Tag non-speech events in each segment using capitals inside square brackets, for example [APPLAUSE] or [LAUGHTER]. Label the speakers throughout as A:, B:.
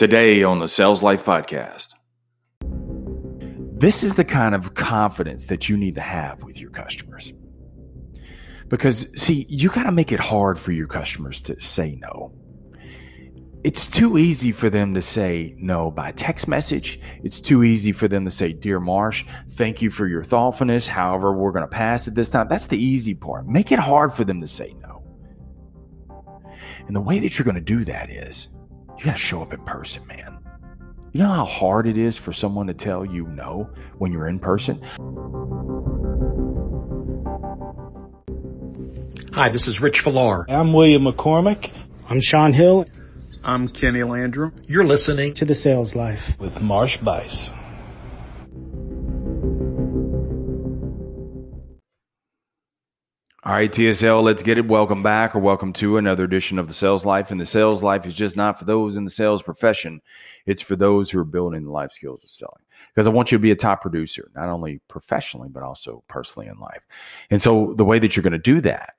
A: Today on the Sales Life Podcast.
B: This is the kind of confidence that you need to have with your customers. Because, see, you got to make it hard for your customers to say no. It's too easy for them to say no by text message. It's too easy for them to say, Dear Marsh, thank you for your thoughtfulness. However, we're going to pass it this time. That's the easy part. Make it hard for them to say no. And the way that you're going to do that is you got to show up in person, man. You know how hard it is for someone to tell you no when you're in person?
C: Hi, this is Rich Villar.
D: I'm William McCormick.
E: I'm Sean Hill.
F: I'm Kenny Landrum.
C: You're listening
E: to The Sales Life
D: with Marsh Buice.
B: All right, TSL, let's get it. Welcome back or welcome to another edition of the Sales Life. And the sales life is just not for those in the sales profession, it's for those who are building the life skills of selling. Because I want you to be a top producer, not only professionally, but also personally in life. And so the way that you're going to do that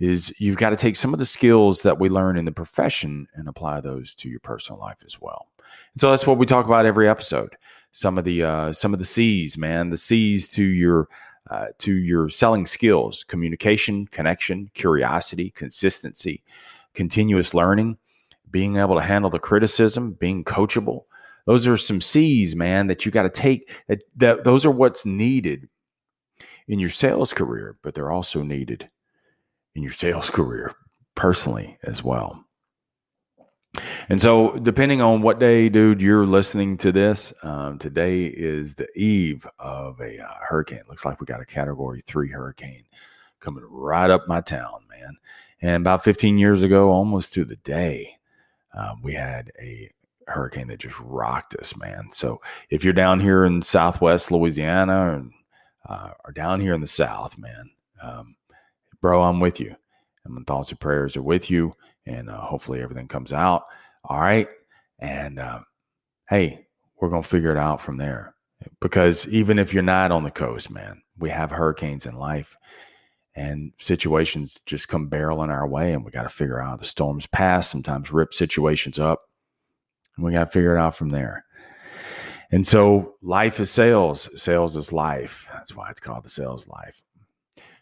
B: is you've got to take some of the skills that we learn in the profession and apply those to your personal life as well. And so that's what we talk about every episode. Some of the uh, some of the C's, man, the C's to your uh, to your selling skills communication, connection, curiosity, consistency, continuous learning, being able to handle the criticism, being coachable. Those are some C's, man, that you got to take. That, that those are what's needed in your sales career, but they're also needed in your sales career personally as well. And so, depending on what day, dude, you're listening to this, um, today is the eve of a uh, hurricane. Looks like we got a category three hurricane coming right up my town, man. And about 15 years ago, almost to the day, uh, we had a hurricane that just rocked us, man. So, if you're down here in Southwest Louisiana and uh, or down here in the South, man, um, bro, I'm with you. And my thoughts and prayers are with you and uh, hopefully everything comes out all right. And uh, hey, we're gonna figure it out from there. Because even if you're not on the coast, man, we have hurricanes in life, and situations just come barreling our way, and we got to figure out the storms pass. Sometimes rip situations up, and we got to figure it out from there. And so, life is sales. Sales is life. That's why it's called the sales life.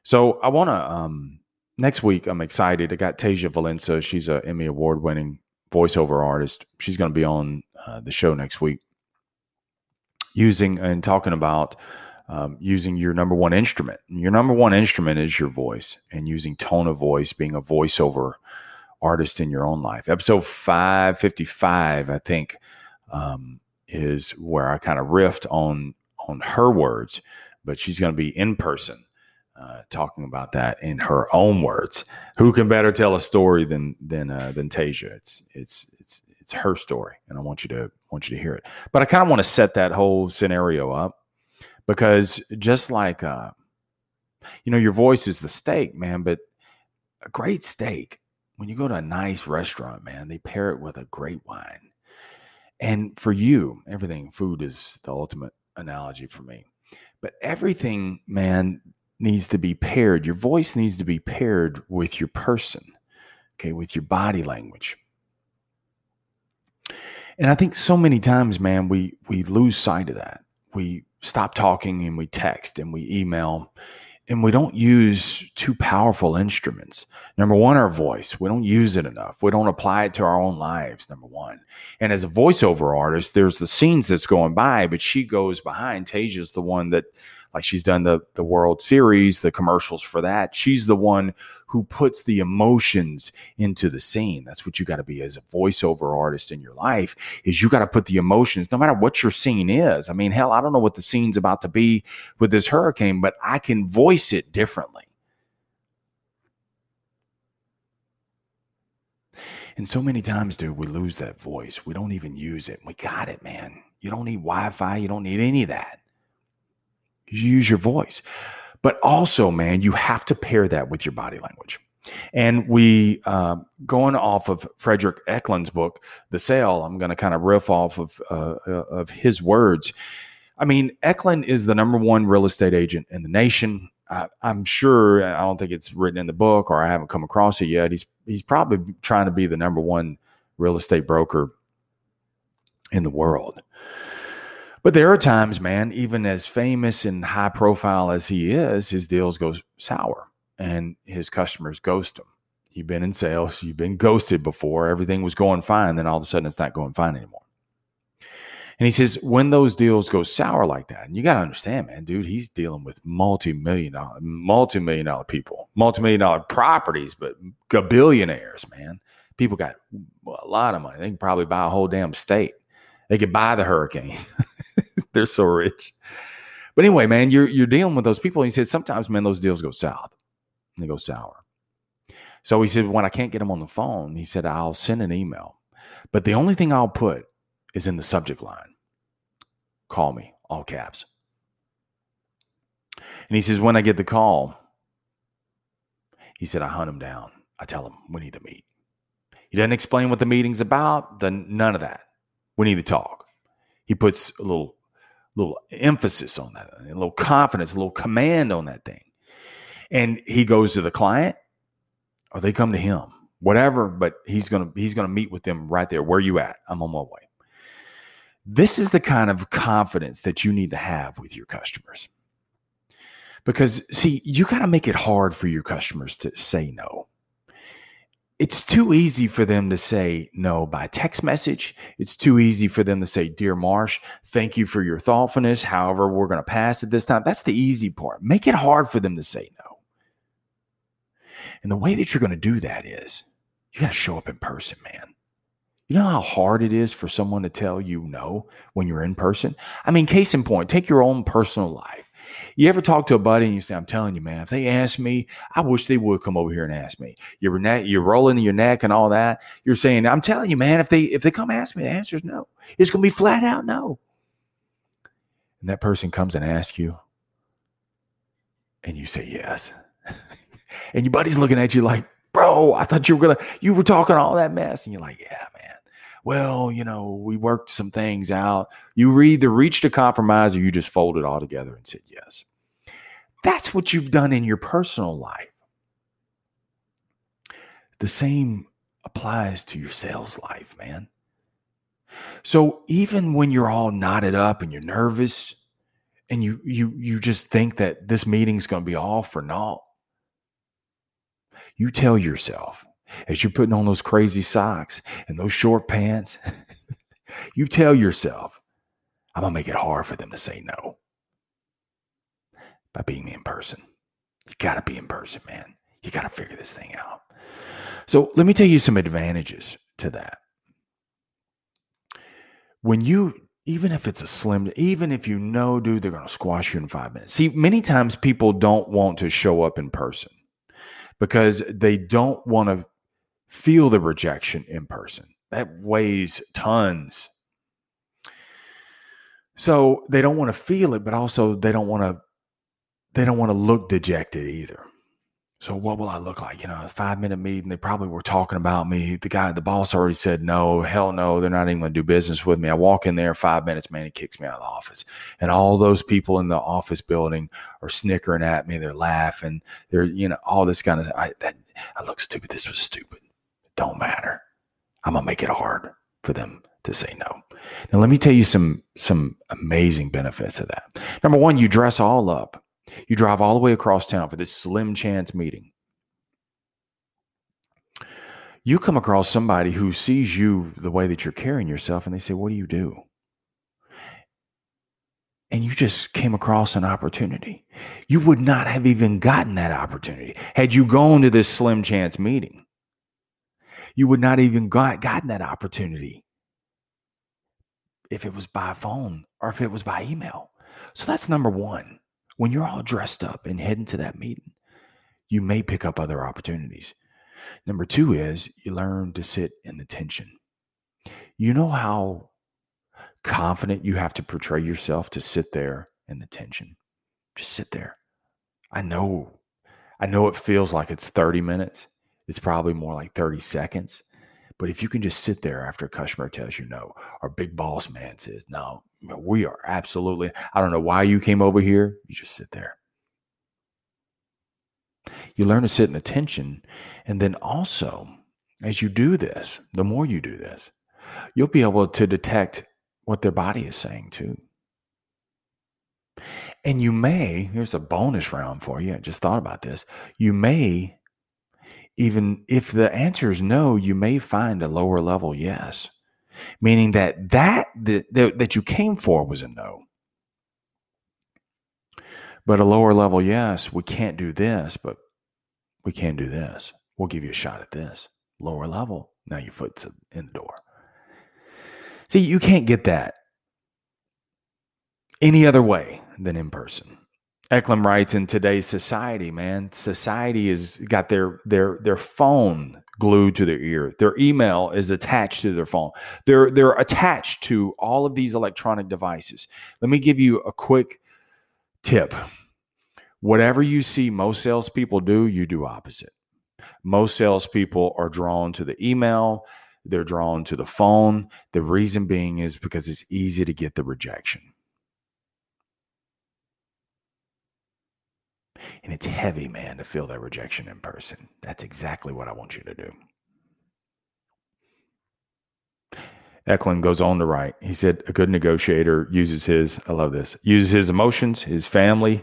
B: So, I want to um, next week, I'm excited. I got Tasia Valenza. She's an Emmy Award winning voiceover artist. She's going to be on uh, the show next week using and talking about um, using your number one instrument. Your number one instrument is your voice and using tone of voice, being a voiceover artist in your own life. Episode 555, I think, um, is where I kind of riffed on on her words, but she's going to be in person uh, talking about that in her own words. Who can better tell a story than than uh, than Tasia? It's it's it's it's her story, and I want you to want you to hear it. But I kind of want to set that whole scenario up because just like uh, you know, your voice is the steak, man. But a great steak, when you go to a nice restaurant, man, they pair it with a great wine. And for you, everything food is the ultimate analogy for me. But everything, man, needs to be paired. Your voice needs to be paired with your person, okay, with your body language. And I think so many times, man, we we lose sight of that. We stop talking and we text and we email and we don't use two powerful instruments. Number one, our voice. We don't use it enough. We don't apply it to our own lives, number one. And as a voiceover artist, there's the scenes that's going by, but she goes behind. Tasia's the one that like she's done the the World Series, the commercials for that. She's the one who puts the emotions into the scene. That's what you got to be as a voiceover artist in your life is you got to put the emotions no matter what your scene is. I mean, hell, I don't know what the scene's about to be with this hurricane, but I can voice it differently. And so many times, dude, we lose that voice. We don't even use it. We got it, man. You don't need Wi Fi. You don't need any of that. Use your voice. But also, man, you have to pair that with your body language. And we, uh, going off of Fredrik Eklund's book, The Sell, I'm going to kind of riff off of, uh, uh, of his words. I mean, Eklund is the number one real estate agent in the nation. I, am sure, I don't think it's written in the book or I haven't come across it yet. He's, he's probably trying to be the number one real estate broker in the world. But there are times, man, even as famous and high profile as he is, his deals go sour and his customers ghost him. You've been in sales, you've been ghosted before, everything was going fine, then all of a sudden it's not going fine anymore. And he says, when those deals go sour like that, and you got to understand, man, dude, he's dealing with multi-million dollar, multi-million dollar people, multi-million dollar properties, but billionaires, man. People got a lot of money. They can probably buy a whole damn state. They could buy the hurricane. [LAUGHS] [LAUGHS] They're so rich. But anyway, man, you're you're dealing with those people. And he said sometimes, man, those deals go south. They go sour. So he said, when I can't get them on the phone, he said, I'll send an email. But the only thing I'll put is in the subject line. Call me, all caps. And he says, when I get the call, he said, I hunt him down. I tell him we need to meet. He doesn't explain what the meeting's about, then none of that. We need to talk. He puts a little little emphasis on that, a little confidence, a little command on that thing. And he goes to the client or they come to him. Whatever, but he's gonna he's gonna meet with them right there. Where you at? I'm on my way. This is the kind of confidence that you need to have with your customers. Because, see, you got to make it hard for your customers to say no. It's too easy for them to say no by text message. It's too easy for them to say, Dear Marsh, thank you for your thoughtfulness. However, we're going to pass it this time. That's the easy part. Make it hard for them to say no. And the way that you're going to do that is you got to show up in person, man. You know how hard it is for someone to tell you no when you're in person? I mean, case in point, take your own personal life. You ever talk to a buddy and you say, I'm telling you, man, if they ask me, I wish they would come over here and ask me. You're, you're rolling your neck and all that. You're saying, I'm telling you, man, if they if they come ask me, the answer is no. It's gonna be flat out no. And that person comes and asks you, and you say yes. [LAUGHS] and your buddy's looking at you like, bro, I thought you were gonna you were talking all that mess. And you're like, yeah, man well, you know, we worked some things out. You either reached a compromise or you just folded all together and said yes. That's what you've done in your personal life. The same applies to your sales life, man. So even when you're all knotted up and you're nervous and you you you just think that this meeting's going to be all for naught, you tell yourself, as you're putting on those crazy socks and those short pants, [LAUGHS] you tell yourself, I'm going to make it hard for them to say no by being me in person. You got to be in person, man. You got to figure this thing out. So let me tell you some advantages to that. When you, even if it's a slim, even if you know, dude, they're going to squash you in five minutes. See, many times people don't want to show up in person because they don't want to feel the rejection in person. That weighs tons. So they don't want to feel it, but also they don't want to they don't want to look dejected either. So what will I look like? You know, a five minute meeting, they probably were talking about me. The guy, the boss already said no, hell no, they're not even gonna do business with me. I walk in there five minutes, man, he kicks me out of the office. And all those people in the office building are snickering at me, they're laughing, they're, you know, all this kind of I that I look stupid. This was stupid don't matter. I'm gonna make it hard for them to say no. Now let me tell you some some amazing benefits of that. Number one, you dress all up. You drive all the way across town for this slim chance meeting. You come across somebody who sees you the way that you're carrying yourself and they say, What do you do? And you just came across an opportunity. You would not have even gotten that opportunity had you gone to this slim chance meeting you would not even got gotten that opportunity if it was by phone or if it was by email. So that's number one. When you're all dressed up and heading to that meeting, you may pick up other opportunities. Number two is you learn to sit in the tension. You know how confident you have to portray yourself to sit there in the tension. Just sit there. I know, I know it feels like it's 30 minutes, it's probably more like 30 seconds. But if you can just sit there after a customer tells you no, our big boss man says, no, we are absolutely, I don't know why you came over here. You just sit there. You learn to sit in attention. And then also, as you do this, the more you do this, you'll be able to detect what their body is saying too. And you may, here's a bonus round for you. I just thought about this. You may, even if the answer is no, you may find a lower level yes, meaning that that, that, that you came for was a no. But a lower level yes, we can't do this, but we can do this. We'll give you a shot at this. Lower level. Now your foot's in the door. See, you can't get that any other way than in person. Eklund writes in today's society, man, society has got their their their phone glued to their ear. Their email is attached to their phone. They're they're attached to all of these electronic devices. Let me give you a quick tip. Whatever you see most salespeople do, you do opposite. Most salespeople are drawn to the email, they're drawn to the phone. The reason being is because it's easy to get the rejection. And it's heavy, man, to feel that rejection in person. That's exactly what I want you to do. Eklund goes on to write. He said, a good negotiator uses his, I love this, uses his emotions, his family,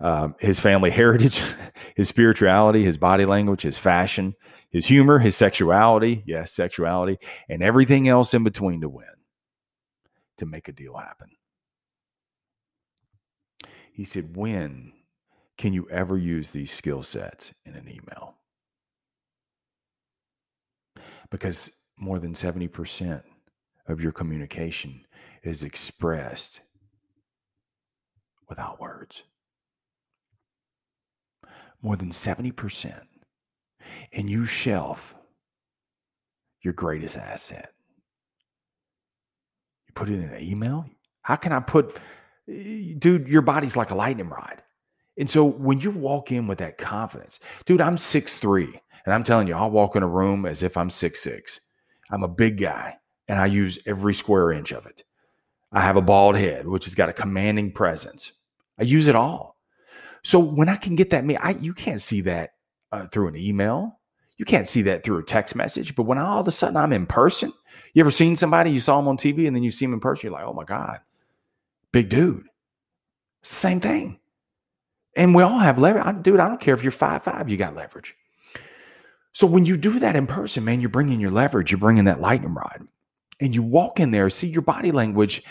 B: um, his family heritage, [LAUGHS] his spirituality, his body language, his fashion, his humor, his sexuality, yes, sexuality, and everything else in between to win, to make a deal happen. He said, When can you ever use these skill sets in an email? Because more than 70% of your communication is expressed without words. More than 70% and you shelf your greatest asset. You put it in an email. How can I put, eh, dude, your body's like a lightning rod. And so when you walk in with that confidence, dude, I'm six three, and I'm telling you, I'll walk in a room as if I'm six six. I'm a big guy, and I use every square inch of it. I have a bald head, which has got a commanding presence. I use it all. So when I can get that, me, I you can't see that uh, through an email. You can't see that through a text message. But when all of a sudden I'm in person, you ever seen somebody, you saw them on TV and then you see them in person, you're like, oh my God, big dude. Same thing. And we all have leverage. Dude, I don't care if you're five five, you got leverage. So when you do that in person, man, you're bringing your leverage, you're bringing that lightning rod. And you walk in there, see your body language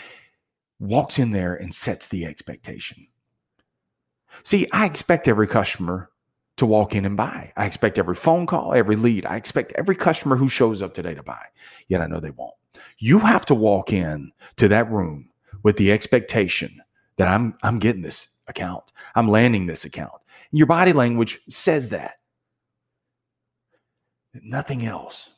B: walks in there and sets the expectation. See, I expect every customer to walk in and buy. I expect every phone call, every lead. I expect every customer who shows up today to buy. Yet I know they won't. You have to walk in to that room with the expectation that I'm I'm getting this account. I'm landing this account. Your body language says that. Nothing else.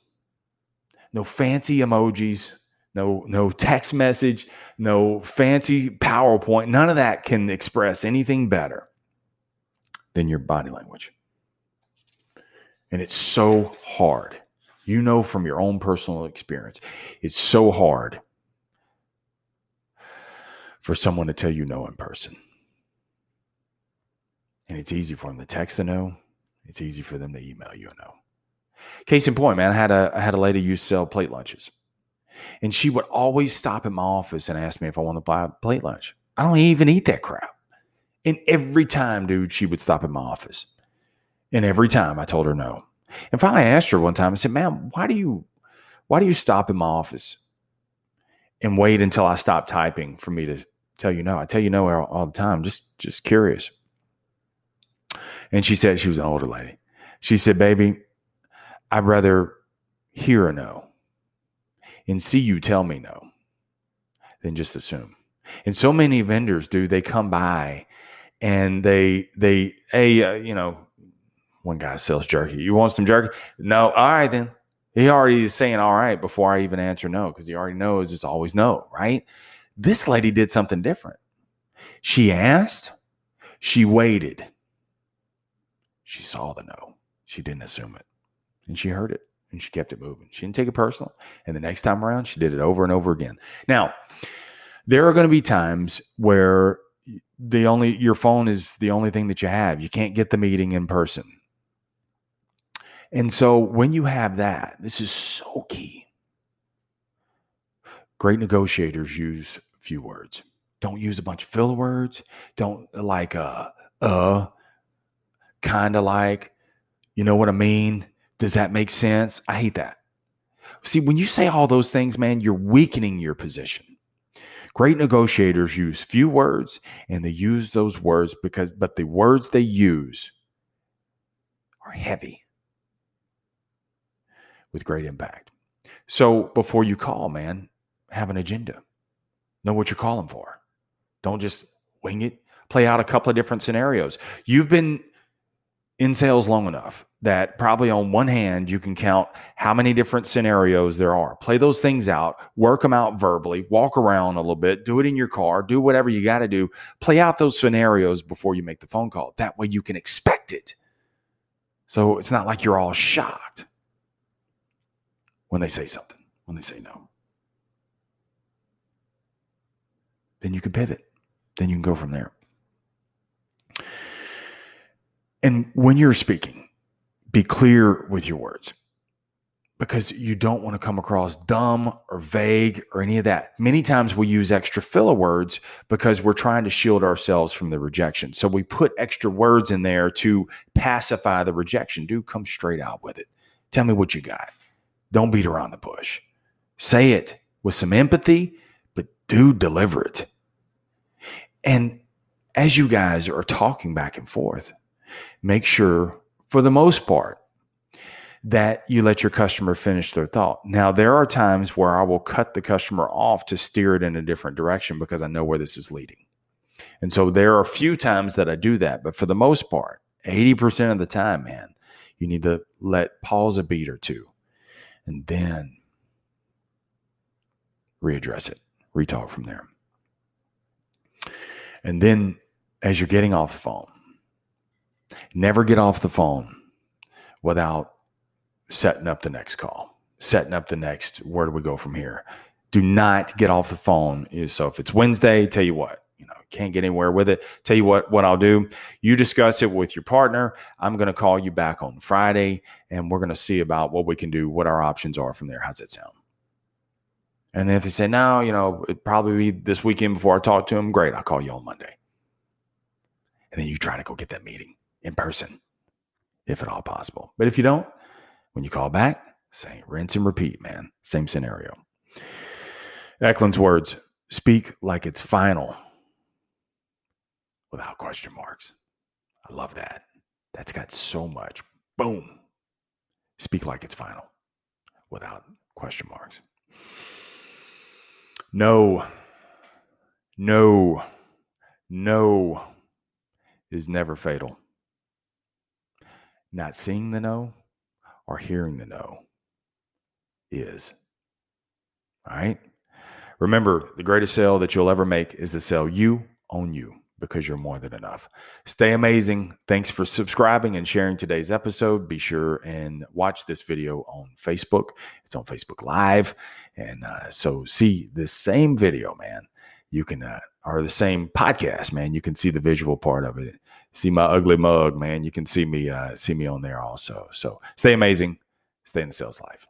B: No fancy emojis, no no text message, no fancy PowerPoint. None of that can express anything better than your body language. And it's so hard. You know from your own personal experience, it's so hard for someone to tell you no in person. And it's easy for them to text a no. It's easy for them to email you a no. Case in point, man, I had a I had a lady used to sell plate lunches. And she would always stop at my office and ask me if I want to buy a plate lunch. I don't even eat that crap. And every time, dude, she would stop at my office. And every time I told her no. And finally I asked her one time, I said, ma'am, why do you why do you stop in my office and wait until I stop typing for me to tell you no? I tell you no all the time, just just curious. And she said she was an older lady. She said, baby, I'd rather hear a no and see you tell me no than just assume. And so many vendors do, they come by and they they a uh, you know one guy sells jerky. You want some jerky? No. All right then. He already is saying all right before I even answer no because he already knows it's always no, right? This lady did something different. She asked, she waited. She saw the no. She didn't assume it. And she heard it and she kept it moving. She didn't take it personal. And the next time around, she did it over and over again. Now, there are going to be times where the only your phone is the only thing that you have. You can't get the meeting in person. And so when you have that, this is so key. Great negotiators use few words. Don't use a bunch of filler words. Don't like uh uh kind of like you know what I mean? Does that make sense? I hate that. See, when you say all those things, man, you're weakening your position. Great negotiators use few words and they use those words because, but the words they use are heavy with great impact. So before you call, man, have an agenda. Know what you're calling for. Don't just wing it. Play out a couple of different scenarios. You've been in sales long enough that probably on one hand you can count how many different scenarios there are. Play those things out, work them out verbally, walk around a little bit, do it in your car, do whatever you got to do. Play out those scenarios before you make the phone call. That way you can expect it. So it's not like you're all shocked when they say something, when they say no. Then you can pivot. Then you can go from there. And when you're speaking, be clear with your words because you don't want to come across dumb or vague or any of that. Many times we use extra filler words because we're trying to shield ourselves from the rejection. So we put extra words in there to pacify the rejection. Dude, come straight out with it. Tell me what you got. Don't beat around the bush. Say it with some empathy, but do deliver it. And as you guys are talking back and forth, make sure, for the most part, that you let your customer finish their thought. Now, there are times where I will cut the customer off to steer it in a different direction because I know where this is leading. And so there are a few times that I do that, but for the most part, 80% of the time, man, you need to let pause a beat or two and then readdress it, retalk from there. And then as you're getting off the phone, Never get off the phone without setting up the next call, setting up the next, where do we go from here? Do not get off the phone. So if it's Wednesday, tell you what, you know, can't get anywhere with it. Tell you what, what I'll do. You discuss it with your partner. I'm going to call you back on Friday and we're going to see about what we can do, what our options are from there. How's that sound? And then if they say, no, you know, it'd probably be this weekend before I talk to him, great. I'll call you on Monday. And then you try to go get that meeting in person, if at all possible. But if you don't, when you call back, say rinse and repeat, man. Same scenario. Eklund's words speak like it's final without question marks. I love that. That's got so much. Boom. Speak like it's final without question marks. No, no, no is never fatal not seeing the no or hearing the no is. All right. Remember, the greatest sale that you'll ever make is the sale you own you because you're more than enough. Stay amazing. Thanks for subscribing and sharing today's episode. Be sure and watch this video on Facebook. It's on Facebook Live. And uh, so see this same video, man. You can, uh, or the same podcast, man. You can see the visual part of it see my ugly mug, man, you can see me uh, see me on there also. So stay amazing, stay in the sales life.